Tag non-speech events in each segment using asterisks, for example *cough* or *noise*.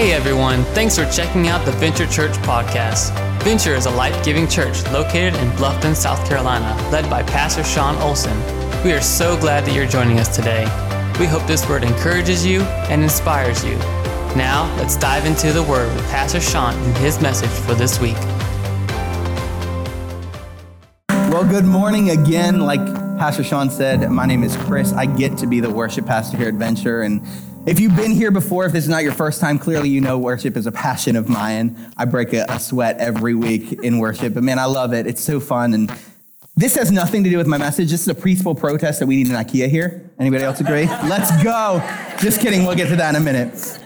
Hey everyone, thanks for checking out the Venture Church podcast. Venture is a life giving church located in Bluffton, South Carolina, led by Pastor Sean Olson. We are so glad that you're joining us today. We hope this word encourages you and inspires you. Now, let's dive into the word with Pastor Sean and his message for this week. Well, good morning again. Like Pastor Sean said, my name is Chris. I get to be the worship pastor here at Venture. And if you've been here before, if this is not your first time, clearly you know worship is a passion of mine. I break a, a sweat every week in worship, but man, I love it. It's so fun. And this has nothing to do with my message. This is a peaceful protest that we need in IKEA here. Anybody else agree? Let's go. Just kidding. We'll get to that in a minute.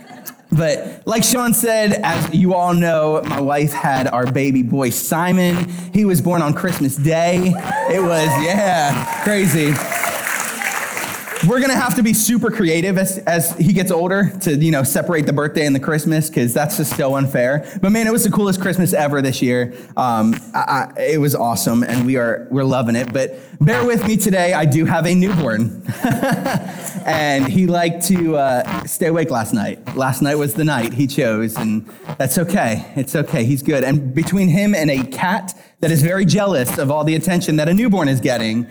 But like Sean said, as you all know, my wife had our baby boy Simon. He was born on Christmas Day. It was, yeah, crazy we're gonna have to be super creative as, as he gets older to you know separate the birthday and the Christmas because that's just so unfair. But man, it was the coolest Christmas ever this year. Um, I, I, it was awesome, and we are we're loving it. But bear with me today. I do have a newborn, *laughs* and he liked to uh, stay awake last night. Last night was the night he chose, and that's okay. It's okay. He's good. And between him and a cat that is very jealous of all the attention that a newborn is getting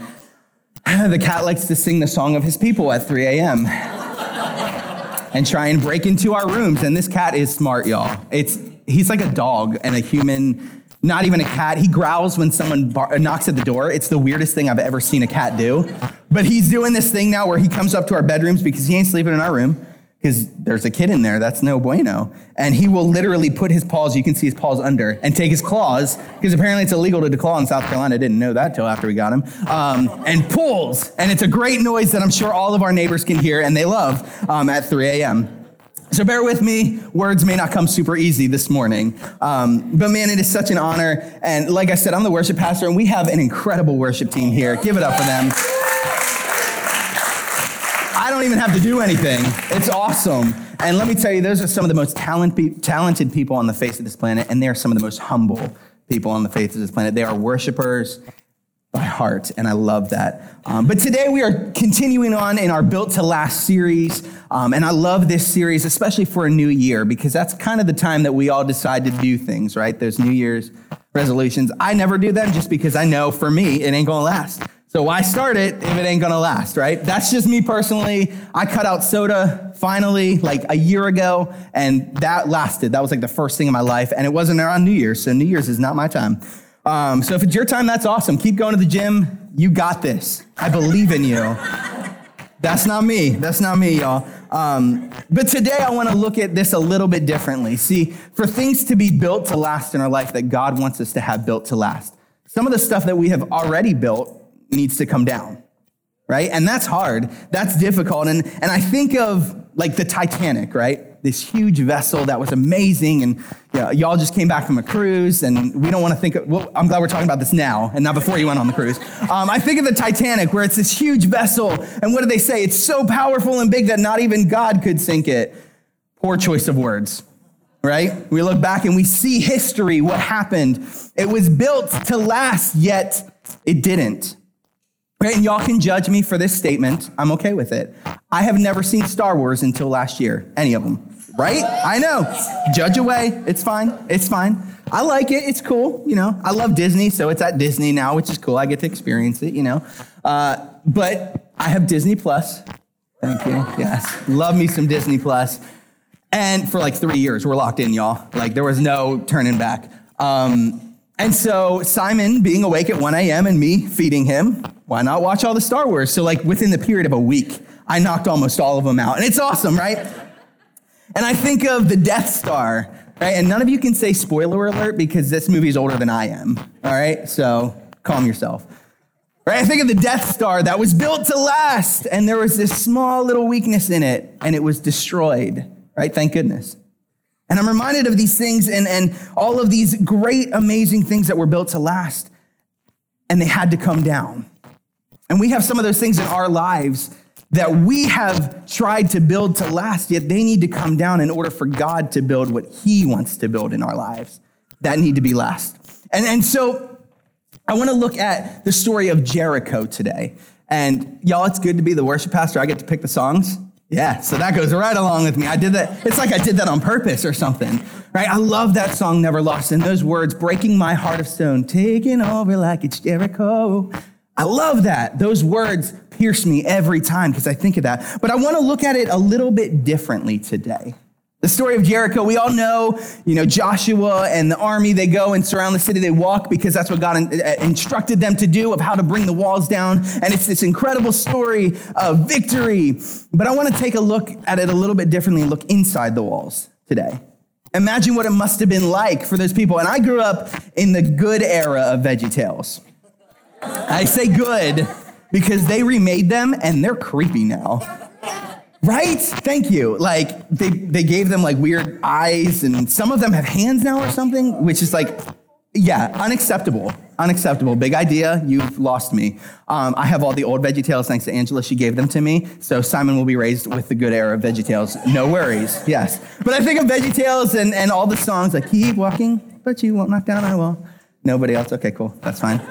*laughs* the cat likes to sing the song of his people at 3 a.m. *laughs* and try and break into our rooms. And this cat is smart, y'all. It's he's like a dog and a human, not even a cat. He growls when someone bar- knocks at the door. It's the weirdest thing I've ever seen a cat do. But he's doing this thing now where he comes up to our bedrooms because he ain't sleeping in our room because there's a kid in there. That's no bueno. And he will literally put his paws, you can see his paws under, and take his claws, because apparently it's illegal to declaw in South Carolina. Didn't know that till after we got him. Um, and pulls. And it's a great noise that I'm sure all of our neighbors can hear and they love um, at 3 a.m. So bear with me. Words may not come super easy this morning. Um, but man, it is such an honor. And like I said, I'm the worship pastor, and we have an incredible worship team here. Give it up for them don't even have to do anything. It's awesome. And let me tell you, those are some of the most talent, talented people on the face of this planet, and they are some of the most humble people on the face of this planet. They are worshipers by heart, and I love that. Um, but today we are continuing on in our Built to Last series, um, and I love this series, especially for a new year, because that's kind of the time that we all decide to do things, right? Those New Year's resolutions. I never do them just because I know for me it ain't gonna last. So why start it if it ain't gonna last, right? That's just me personally. I cut out soda finally like a year ago, and that lasted. That was like the first thing in my life, and it wasn't around New Year's, so New Year's is not my time. Um, so if it's your time, that's awesome. Keep going to the gym. You got this. I believe in you. That's not me. That's not me, y'all. Um, but today I want to look at this a little bit differently. See, for things to be built to last in our life that God wants us to have built to last, some of the stuff that we have already built needs to come down, right? And that's hard. That's difficult. And, and I think of like the Titanic, right? This huge vessel that was amazing. And you know, y'all just came back from a cruise, and we don't want to think of, well, I'm glad we're talking about this now and not before you went on the cruise. Um, I think of the Titanic, where it's this huge vessel. And what do they say? It's so powerful and big that not even God could sink it. Poor choice of words right? We look back and we see history, what happened. It was built to last, yet it didn't. And y'all can judge me for this statement. I'm okay with it. I have never seen Star Wars until last year, any of them. Right? I know. Judge away. It's fine. It's fine. I like it. It's cool. You know, I love Disney, so it's at Disney now, which is cool. I get to experience it, you know. Uh, but I have Disney Plus. Thank you. Yes. Love me some Disney Plus. And for like three years, we're locked in, y'all. Like there was no turning back. Um, and so Simon being awake at 1 a.m. and me feeding him, why not watch all the Star Wars? So, like within the period of a week, I knocked almost all of them out. And it's awesome, right? And I think of the Death Star, right? And none of you can say spoiler alert because this movie is older than I am, all right? So calm yourself. Right? I think of the Death Star that was built to last, and there was this small little weakness in it, and it was destroyed, right? Thank goodness. And I'm reminded of these things and, and all of these great, amazing things that were built to last, and they had to come down. And we have some of those things in our lives that we have tried to build to last, yet they need to come down in order for God to build what He wants to build in our lives that need to be last. And, and so I want to look at the story of Jericho today. And y'all, it's good to be the worship pastor. I get to pick the songs. Yeah, so that goes right along with me. I did that. It's like I did that on purpose or something, right? I love that song, Never Lost. And those words, breaking my heart of stone, taking over like it's Jericho. I love that. Those words pierce me every time because I think of that. But I want to look at it a little bit differently today. The story of Jericho, we all know, you know, Joshua and the army, they go and surround the city. They walk because that's what God uh, instructed them to do of how to bring the walls down. And it's this incredible story of victory. But I want to take a look at it a little bit differently and look inside the walls today. Imagine what it must have been like for those people. And I grew up in the good era of VeggieTales. I say good because they remade them and they're creepy now. Right? Thank you. Like they, they gave them like weird eyes and some of them have hands now or something, which is like, yeah, unacceptable. Unacceptable. Big idea. You've lost me. Um, I have all the old VeggieTales thanks to Angela. She gave them to me. So Simon will be raised with the good era of VeggieTales. No worries. Yes. But I think of VeggieTales and, and all the songs like keep walking, but you won't knock down I will. Nobody else? Okay, cool. That's fine.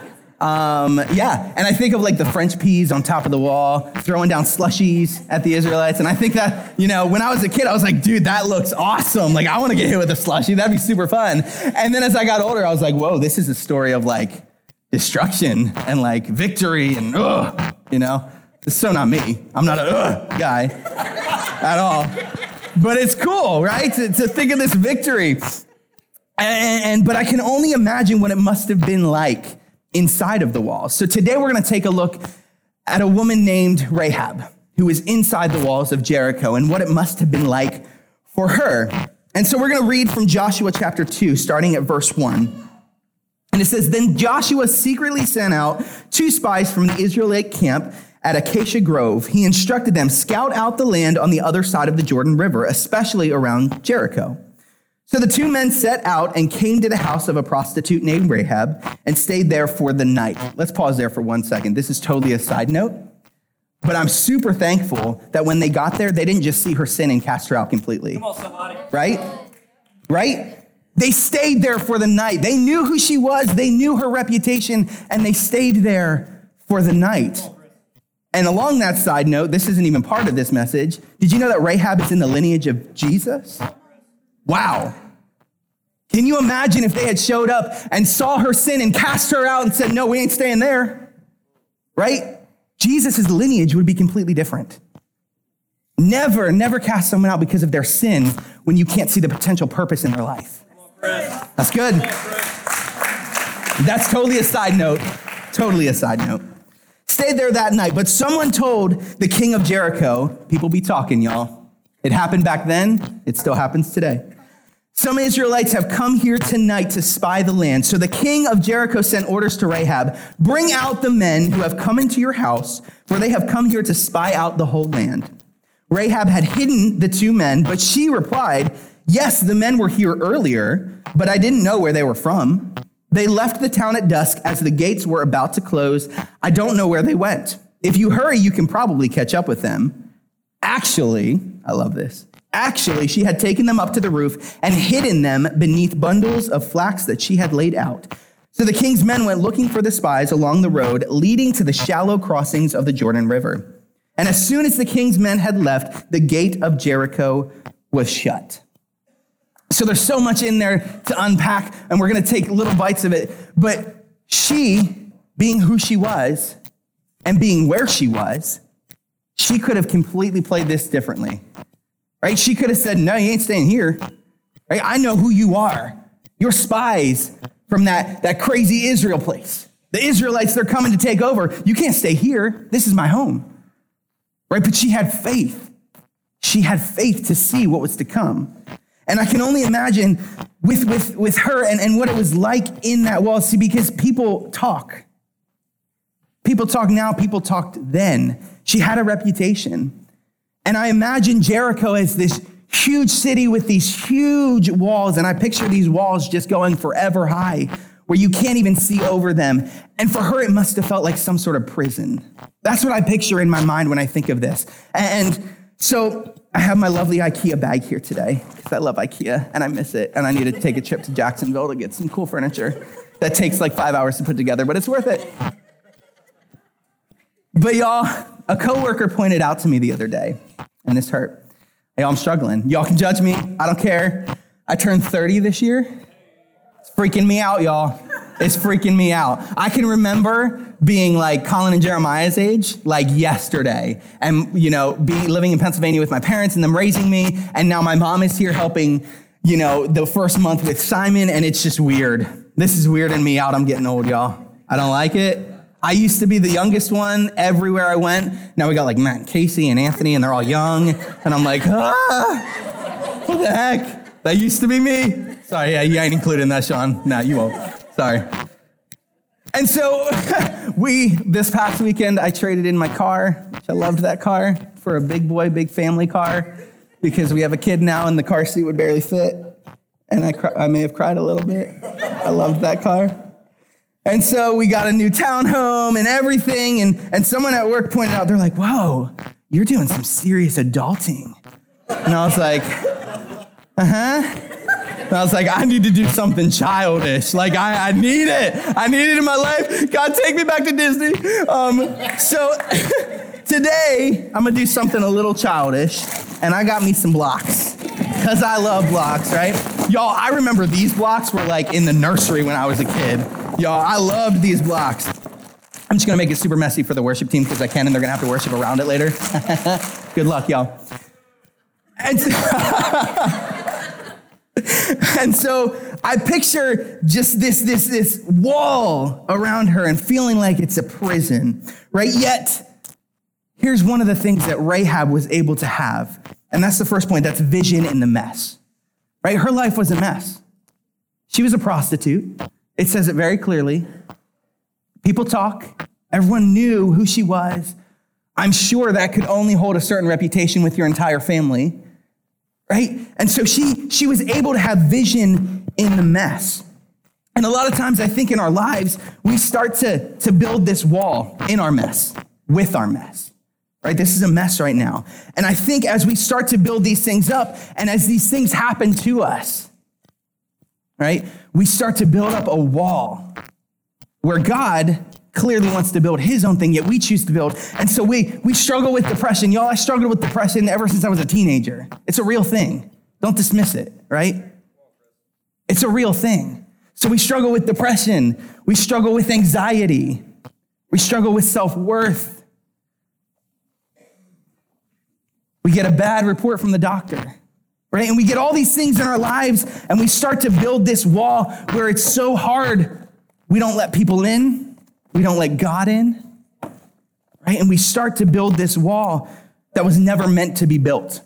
Um, yeah, and I think of like the French peas on top of the wall, throwing down slushies at the Israelites. And I think that, you know, when I was a kid, I was like, dude, that looks awesome. Like, I want to get hit with a slushie. That'd be super fun. And then as I got older, I was like, whoa, this is a story of like destruction and like victory and ugh, you know? It's so not me. I'm not a ugh guy at all. But it's cool, right? To, to think of this victory. And, and, but I can only imagine what it must have been like inside of the walls. So today we're going to take a look at a woman named Rahab who is inside the walls of Jericho and what it must have been like for her. And so we're going to read from Joshua chapter 2, starting at verse 1. And it says, Then Joshua secretly sent out two spies from the Israelite camp at Acacia Grove. He instructed them, Scout out the land on the other side of the Jordan River, especially around Jericho. So the two men set out and came to the house of a prostitute named Rahab and stayed there for the night. Let's pause there for one second. This is totally a side note, but I'm super thankful that when they got there, they didn't just see her sin and cast her out completely. Come on, somebody. Right? Right? They stayed there for the night. They knew who she was, they knew her reputation, and they stayed there for the night. And along that side note, this isn't even part of this message. Did you know that Rahab is in the lineage of Jesus? Wow. Can you imagine if they had showed up and saw her sin and cast her out and said, No, we ain't staying there? Right? Jesus' lineage would be completely different. Never, never cast someone out because of their sin when you can't see the potential purpose in their life. That's good. That's totally a side note. Totally a side note. Stayed there that night, but someone told the king of Jericho, people be talking, y'all. It happened back then, it still happens today. Some Israelites have come here tonight to spy the land. So the king of Jericho sent orders to Rahab Bring out the men who have come into your house, for they have come here to spy out the whole land. Rahab had hidden the two men, but she replied, Yes, the men were here earlier, but I didn't know where they were from. They left the town at dusk as the gates were about to close. I don't know where they went. If you hurry, you can probably catch up with them. Actually, I love this. Actually, she had taken them up to the roof and hidden them beneath bundles of flax that she had laid out. So the king's men went looking for the spies along the road leading to the shallow crossings of the Jordan River. And as soon as the king's men had left, the gate of Jericho was shut. So there's so much in there to unpack, and we're going to take little bites of it. But she, being who she was and being where she was, she could have completely played this differently right? She could have said, No, you ain't staying here. Right? I know who you are. You're spies from that, that crazy Israel place. The Israelites, they're coming to take over. You can't stay here. This is my home. Right? But she had faith. She had faith to see what was to come. And I can only imagine with, with, with her and, and what it was like in that wall. See, because people talk. People talk now, people talked then. She had a reputation. And I imagine Jericho as this huge city with these huge walls. And I picture these walls just going forever high where you can't even see over them. And for her, it must have felt like some sort of prison. That's what I picture in my mind when I think of this. And so I have my lovely IKEA bag here today because I love IKEA and I miss it. And I need to take a trip to Jacksonville to get some cool furniture that takes like five hours to put together, but it's worth it. But y'all, a coworker pointed out to me the other day and this hurt. Hey, I'm struggling. Y'all can judge me. I don't care. I turned 30 this year. It's freaking me out, y'all. It's freaking me out. I can remember being like Colin and Jeremiah's age, like yesterday, and you know, be living in Pennsylvania with my parents and them raising me, and now my mom is here helping, you know, the first month with Simon, and it's just weird. This is weirding me out. I'm getting old, y'all. I don't like it. I used to be the youngest one everywhere I went. Now we got like Matt and Casey and Anthony, and they're all young. And I'm like, ah, what the heck? That used to be me. Sorry, yeah, you ain't included in that, Sean. No, you won't. Sorry. And so *laughs* we, this past weekend, I traded in my car. which I loved that car for a big boy, big family car because we have a kid now and the car seat would barely fit. And I, I may have cried a little bit. I loved that car. And so we got a new townhome and everything. And, and someone at work pointed out, they're like, whoa, you're doing some serious adulting. And I was like, uh huh. And I was like, I need to do something childish. Like, I, I need it. I need it in my life. God, take me back to Disney. Um, so *laughs* today, I'm going to do something a little childish. And I got me some blocks because I love blocks, right? Y'all, I remember these blocks were like in the nursery when I was a kid. Y'all, I loved these blocks. I'm just gonna make it super messy for the worship team because I can, and they're gonna have to worship around it later. *laughs* Good luck, y'all. And so, *laughs* and so I picture just this, this, this wall around her and feeling like it's a prison, right? Yet, here's one of the things that Rahab was able to have. And that's the first point that's vision in the mess, right? Her life was a mess. She was a prostitute. It says it very clearly. People talk. Everyone knew who she was. I'm sure that could only hold a certain reputation with your entire family, right? And so she, she was able to have vision in the mess. And a lot of times I think in our lives, we start to, to build this wall in our mess, with our mess, right? This is a mess right now. And I think as we start to build these things up and as these things happen to us, right? We start to build up a wall where God clearly wants to build his own thing, yet we choose to build. And so we, we struggle with depression. Y'all, I struggled with depression ever since I was a teenager. It's a real thing. Don't dismiss it, right? It's a real thing. So we struggle with depression. We struggle with anxiety. We struggle with self worth. We get a bad report from the doctor right? And we get all these things in our lives and we start to build this wall where it's so hard. We don't let people in, we don't let God in, right? And we start to build this wall that was never meant to be built.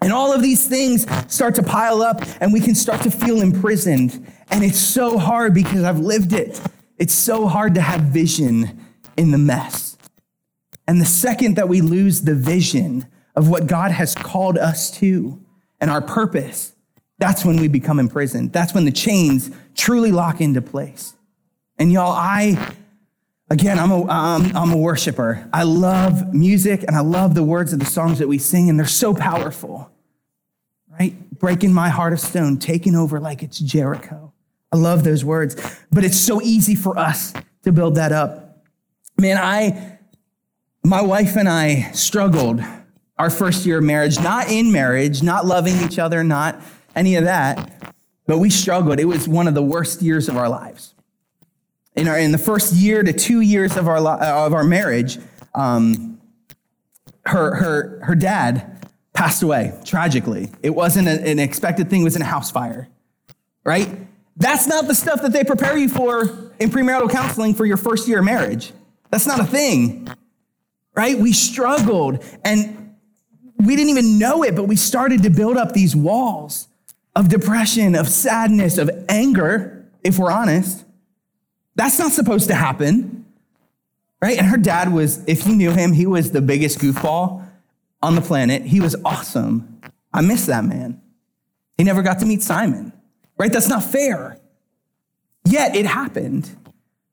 And all of these things start to pile up, and we can start to feel imprisoned. And it's so hard because I've lived it. It's so hard to have vision in the mess. And the second that we lose the vision of what God has called us to, and our purpose, that's when we become imprisoned. That's when the chains truly lock into place. And y'all, I, again, I'm I'm a worshiper. I love music and I love the words of the songs that we sing, and they're so powerful, right? Breaking my heart of stone, taking over like it's Jericho. I love those words, but it's so easy for us to build that up. Man, I, my wife and I struggled our first year of marriage, not in marriage, not loving each other, not any of that, but we struggled. It was one of the worst years of our lives. In, our, in the first year to two years of our, of our marriage, um, her, her, her dad passed away tragically. It wasn't a, an expected thing, it was in a house fire, right? That's not the stuff that they prepare you for in premarital counseling for your first year of marriage. That's not a thing, right? We struggled. And we didn't even know it, but we started to build up these walls of depression, of sadness, of anger, if we're honest. That's not supposed to happen, right? And her dad was, if you knew him, he was the biggest goofball on the planet. He was awesome. I miss that man. He never got to meet Simon, right? That's not fair. Yet it happened,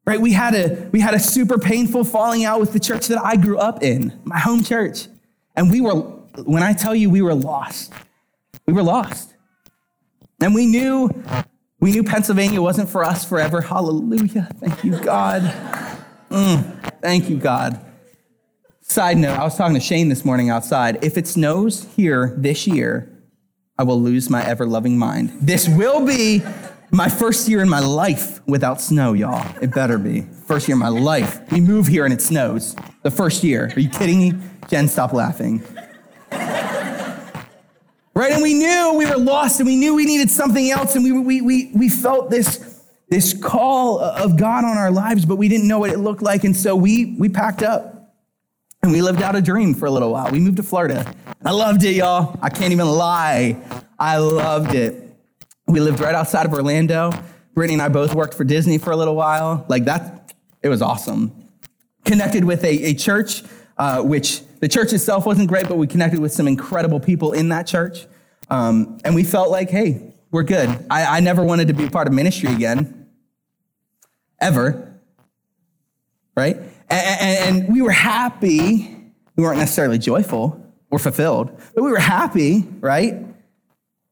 right? We had a, we had a super painful falling out with the church that I grew up in, my home church. And we were when I tell you we were lost, we were lost. And we knew we knew Pennsylvania wasn't for us forever. Hallelujah. Thank you, God. Mm, thank you, God. Side note, I was talking to Shane this morning outside. If it snows here this year, I will lose my ever loving mind. This will be my first year in my life without snow, y'all. It better be. First year in my life. We move here and it snows. The first year. Are you kidding me? Jen, stop laughing. Right? And we knew we were lost and we knew we needed something else and we, we, we, we felt this, this call of God on our lives, but we didn't know what it looked like. And so we, we packed up and we lived out a dream for a little while. We moved to Florida. I loved it, y'all. I can't even lie. I loved it. We lived right outside of Orlando. Brittany and I both worked for Disney for a little while. Like that, it was awesome. Connected with a, a church, uh, which the church itself wasn't great, but we connected with some incredible people in that church. Um, and we felt like, hey, we're good. I, I never wanted to be a part of ministry again, ever. Right? And, and we were happy. We weren't necessarily joyful or fulfilled, but we were happy, right?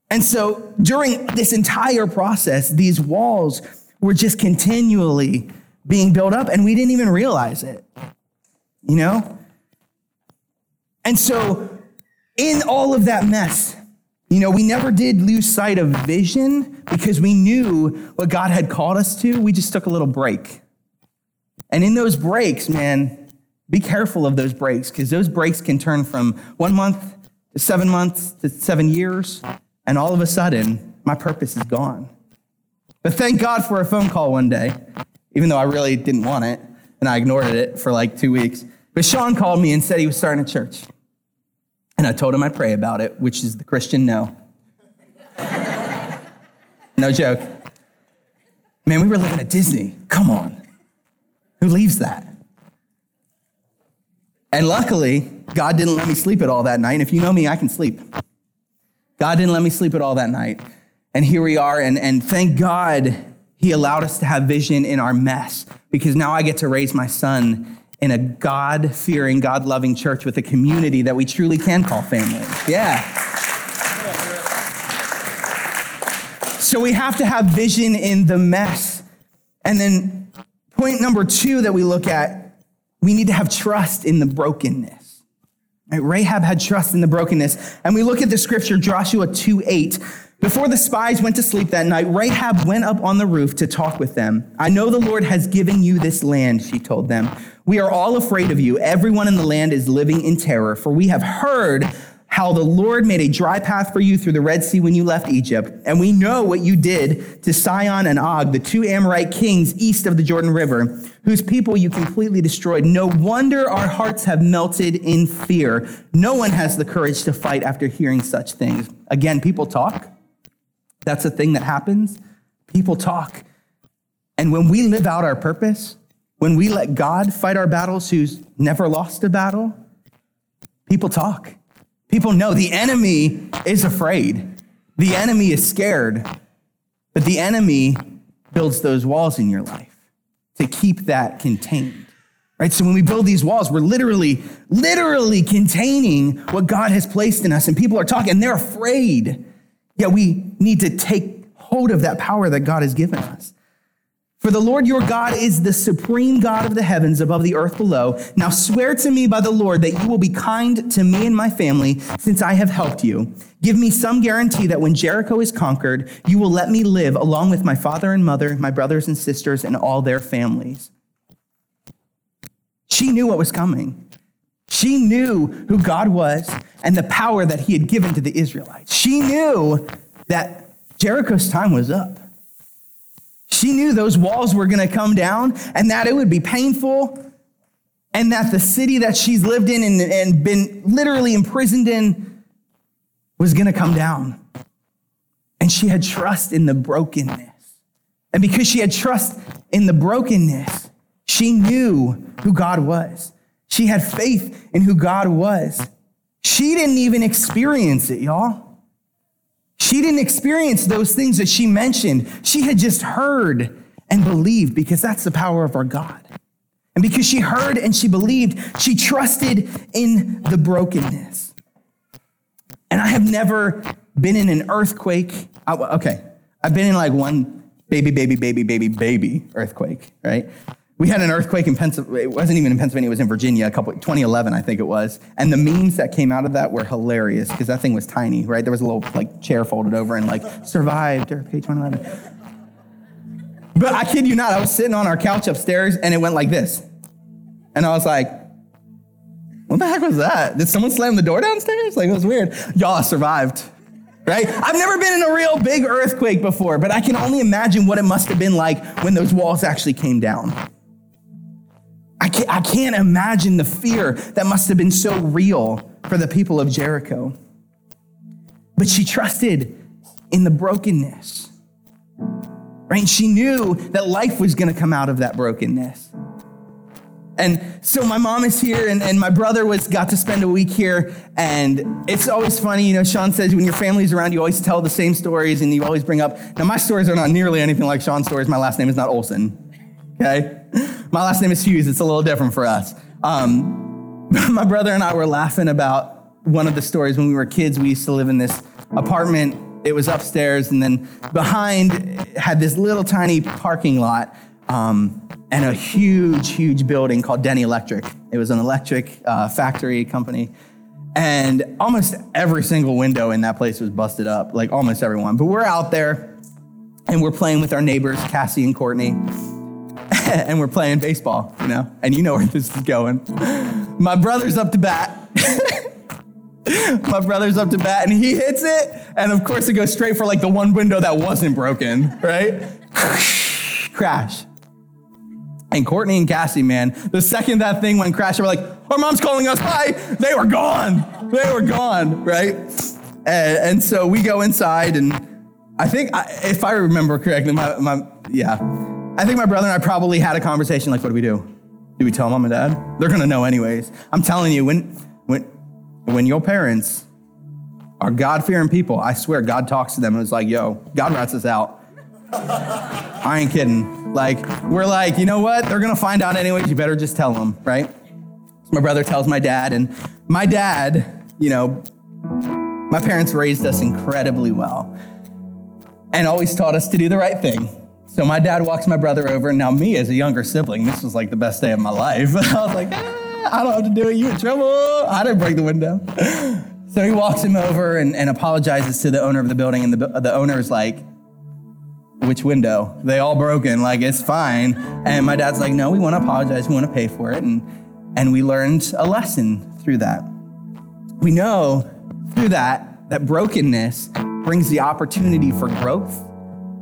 And so during this entire process, these walls were just continually being built up, and we didn't even realize it, you know? And so, in all of that mess, you know, we never did lose sight of vision because we knew what God had called us to. We just took a little break. And in those breaks, man, be careful of those breaks because those breaks can turn from one month to seven months to seven years and all of a sudden, my purpose is gone. But thank God for a phone call one day, even though I really didn't want it, and I ignored it for like two weeks. But Sean called me and said he was starting a church. And I told him I'd pray about it, which is the Christian no. *laughs* no joke. Man, we were living at Disney. Come on. Who leaves that? And luckily, God didn't let me sleep at all that night. And if you know me, I can sleep. God didn't let me sleep at all that night. And here we are. And, and thank God he allowed us to have vision in our mess because now I get to raise my son in a God fearing, God loving church with a community that we truly can call family. Yeah. So we have to have vision in the mess. And then point number two that we look at, we need to have trust in the brokenness. Right? Rahab had trust in the brokenness. And we look at the scripture, Joshua 2 8. Before the spies went to sleep that night, Rahab went up on the roof to talk with them. I know the Lord has given you this land, she told them. We are all afraid of you. Everyone in the land is living in terror, for we have heard how the Lord made a dry path for you through the Red Sea when you left Egypt. And we know what you did to Sihon and Og, the two Amorite kings east of the Jordan River, whose people you completely destroyed. No wonder our hearts have melted in fear. No one has the courage to fight after hearing such things. Again, people talk. That's a thing that happens. People talk. And when we live out our purpose, when we let God fight our battles, who's never lost a battle, people talk. People know the enemy is afraid. The enemy is scared. But the enemy builds those walls in your life to keep that contained. Right? So when we build these walls, we're literally, literally containing what God has placed in us. And people are talking, and they're afraid. Yet we need to take hold of that power that God has given us. For the Lord your God is the supreme God of the heavens above the earth below. Now swear to me by the Lord that you will be kind to me and my family since I have helped you. Give me some guarantee that when Jericho is conquered, you will let me live along with my father and mother, my brothers and sisters, and all their families. She knew what was coming. She knew who God was and the power that he had given to the Israelites. She knew that Jericho's time was up. She knew those walls were going to come down and that it would be painful and that the city that she's lived in and, and been literally imprisoned in was going to come down. And she had trust in the brokenness. And because she had trust in the brokenness, she knew who God was. She had faith in who God was. She didn't even experience it, y'all. She didn't experience those things that she mentioned. She had just heard and believed because that's the power of our God. And because she heard and she believed, she trusted in the brokenness. And I have never been in an earthquake. Okay, I've been in like one baby, baby, baby, baby, baby earthquake, right? We had an earthquake in Pennsylvania. It wasn't even in Pennsylvania. It was in Virginia, a couple 2011, I think it was. And the memes that came out of that were hilarious because that thing was tiny, right? There was a little like chair folded over and like survived earthquake 2011. But I kid you not, I was sitting on our couch upstairs and it went like this, and I was like, "What the heck was that? Did someone slam the door downstairs? Like it was weird." Y'all survived right? I've never been in a real big earthquake before, but I can only imagine what it must have been like when those walls actually came down. I can't, I can't imagine the fear that must have been so real for the people of Jericho. But she trusted in the brokenness, right? She knew that life was going to come out of that brokenness. And so my mom is here, and, and my brother was got to spend a week here. And it's always funny, you know. Sean says when your family's around, you always tell the same stories, and you always bring up. Now my stories are not nearly anything like Sean's stories. My last name is not Olson. Okay, my last name is Hughes. It's a little different for us. Um, *laughs* my brother and I were laughing about one of the stories when we were kids. We used to live in this apartment. It was upstairs, and then behind had this little tiny parking lot. Um, and a huge, huge building called Denny Electric. It was an electric uh, factory company. And almost every single window in that place was busted up, like almost everyone. But we're out there and we're playing with our neighbors, Cassie and Courtney, *laughs* and we're playing baseball, you know? And you know where this is going. My brother's up to bat. *laughs* My brother's up to bat and he hits it. And of course, it goes straight for like the one window that wasn't broken, right? Crash. And Courtney and Cassie, man, the second that thing went crash, they were like, our mom's calling us, hi. They were gone. They were gone, right? And, and so we go inside, and I think, if I remember correctly, my, my, yeah, I think my brother and I probably had a conversation like, what do we do? Do we tell mom and dad? They're gonna know anyways. I'm telling you, when, when, when your parents are God fearing people, I swear God talks to them and it's like, yo, God rats us out. I ain't kidding. Like, we're like, you know what? They're gonna find out anyways. You better just tell them, right? So my brother tells my dad, and my dad, you know, my parents raised us incredibly well and always taught us to do the right thing. So my dad walks my brother over, now me as a younger sibling, this was like the best day of my life. *laughs* I was like, ah, I don't have to do it. You in trouble? I didn't break the window. So he walks him over and, and apologizes to the owner of the building, and the, the owner's like, which window? They all broken, like it's fine. And my dad's like, no, we want to apologize, we want to pay for it. And and we learned a lesson through that. We know through that that brokenness brings the opportunity for growth,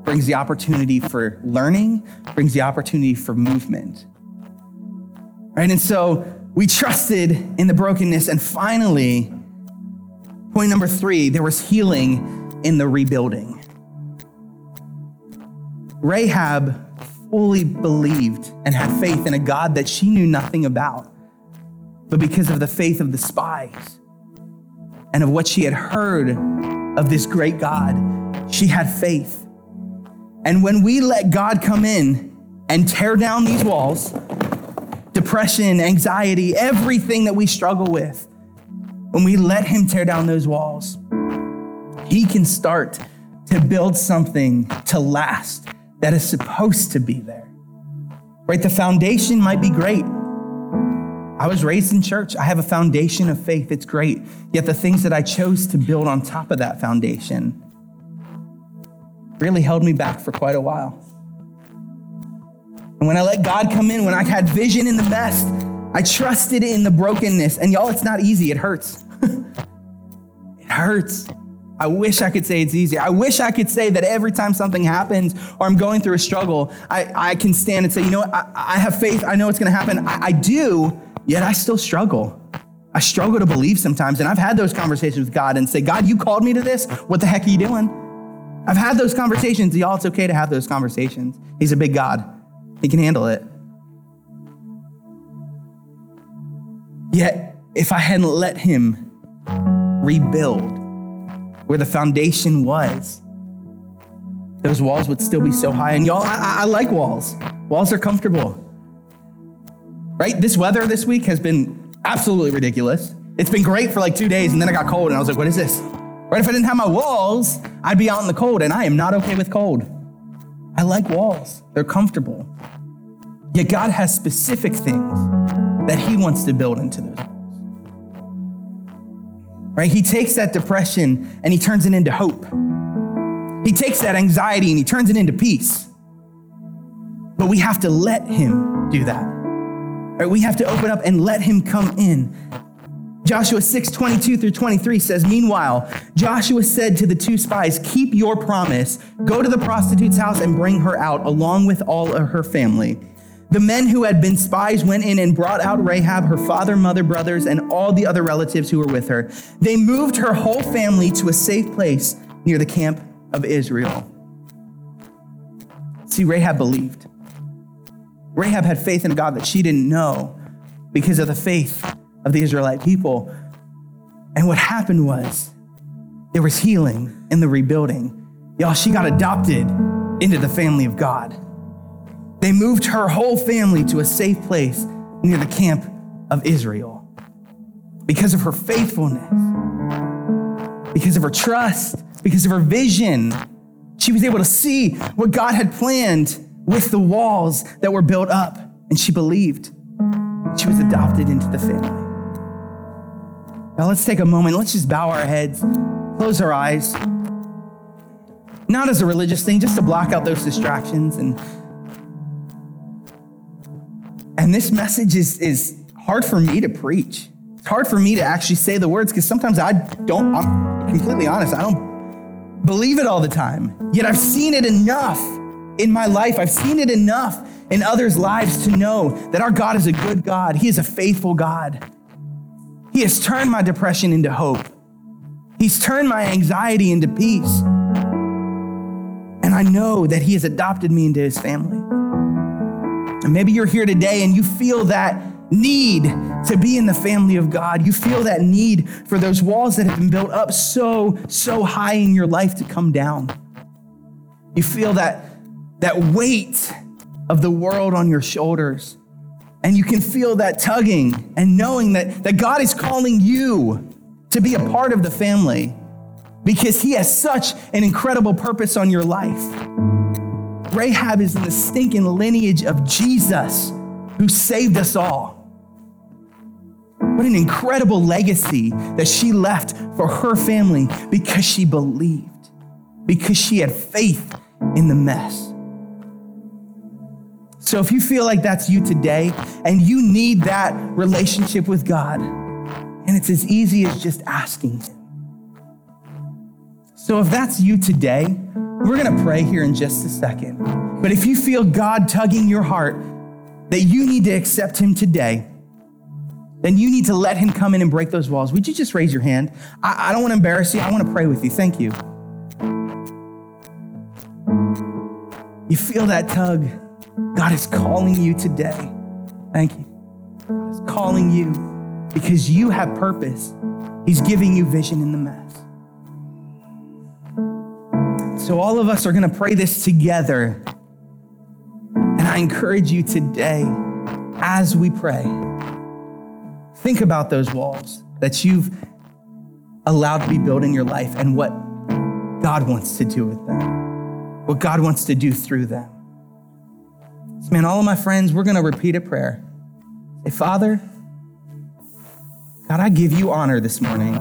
brings the opportunity for learning, brings the opportunity for movement. Right? And so we trusted in the brokenness. And finally, point number three, there was healing in the rebuilding. Rahab fully believed and had faith in a God that she knew nothing about. But because of the faith of the spies and of what she had heard of this great God, she had faith. And when we let God come in and tear down these walls, depression, anxiety, everything that we struggle with, when we let Him tear down those walls, He can start to build something to last that is supposed to be there. Right? The foundation might be great. I was raised in church. I have a foundation of faith. It's great. Yet the things that I chose to build on top of that foundation really held me back for quite a while. And when I let God come in, when I had vision in the best, I trusted in the brokenness. And y'all, it's not easy. It hurts. *laughs* it hurts. I wish I could say it's easy. I wish I could say that every time something happens or I'm going through a struggle, I, I can stand and say, you know what, I, I have faith, I know it's gonna happen. I, I do, yet I still struggle. I struggle to believe sometimes. And I've had those conversations with God and say, God, you called me to this. What the heck are you doing? I've had those conversations. Y'all, it's okay to have those conversations. He's a big God, He can handle it. Yet, if I hadn't let Him rebuild, where the foundation was, those walls would still be so high. And y'all, I, I like walls. Walls are comfortable. Right? This weather this week has been absolutely ridiculous. It's been great for like two days, and then I got cold, and I was like, what is this? Right? If I didn't have my walls, I'd be out in the cold, and I am not okay with cold. I like walls, they're comfortable. Yet God has specific things that He wants to build into those walls. Right? He takes that depression and He turns it into hope. He takes that anxiety and He turns it into peace. But we have to let Him do that. Right? We have to open up and let Him come in. Joshua 6, 22 through 23 says, Meanwhile, Joshua said to the two spies, Keep your promise, go to the prostitute's house and bring her out, along with all of her family. The men who had been spies went in and brought out Rahab, her father, mother, brothers, and all the other relatives who were with her. They moved her whole family to a safe place near the camp of Israel. See, Rahab believed. Rahab had faith in God that she didn't know because of the faith of the Israelite people. And what happened was there was healing in the rebuilding. Y'all, she got adopted into the family of God. They moved her whole family to a safe place near the camp of Israel because of her faithfulness, because of her trust, because of her vision. She was able to see what God had planned with the walls that were built up, and she believed. She was adopted into the family. Now let's take a moment. Let's just bow our heads, close our eyes. Not as a religious thing, just to block out those distractions and and this message is, is hard for me to preach. It's hard for me to actually say the words because sometimes I don't, I'm completely honest, I don't believe it all the time. Yet I've seen it enough in my life. I've seen it enough in others' lives to know that our God is a good God. He is a faithful God. He has turned my depression into hope. He's turned my anxiety into peace. And I know that He has adopted me into His family. And maybe you're here today and you feel that need to be in the family of God. You feel that need for those walls that have been built up so, so high in your life to come down. You feel that, that weight of the world on your shoulders. And you can feel that tugging and knowing that, that God is calling you to be a part of the family because He has such an incredible purpose on your life. Rahab is in the stinking lineage of Jesus who saved us all. What an incredible legacy that she left for her family because she believed, because she had faith in the mess. So if you feel like that's you today and you need that relationship with God, and it's as easy as just asking Him. So if that's you today, we're going to pray here in just a second. But if you feel God tugging your heart that you need to accept Him today, then you need to let Him come in and break those walls. Would you just raise your hand? I, I don't want to embarrass you. I want to pray with you. Thank you. You feel that tug. God is calling you today. Thank you. God is calling you because you have purpose. He's giving you vision in the mess. So, all of us are going to pray this together. And I encourage you today, as we pray, think about those walls that you've allowed to be built in your life and what God wants to do with them, what God wants to do through them. Man, all of my friends, we're going to repeat a prayer. Say, Father, God, I give you honor this morning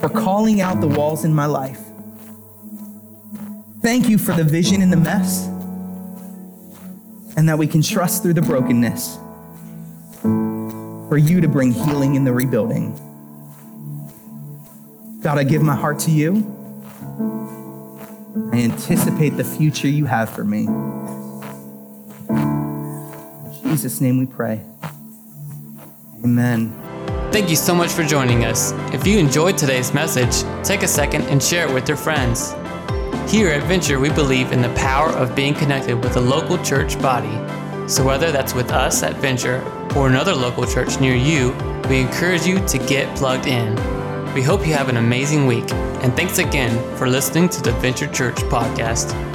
for calling out the walls in my life. Thank you for the vision in the mess and that we can trust through the brokenness for you to bring healing in the rebuilding. God, I give my heart to you. I anticipate the future you have for me. In Jesus' name we pray. Amen. Thank you so much for joining us. If you enjoyed today's message, take a second and share it with your friends. Here at Venture, we believe in the power of being connected with a local church body. So, whether that's with us at Venture or another local church near you, we encourage you to get plugged in. We hope you have an amazing week, and thanks again for listening to the Venture Church podcast.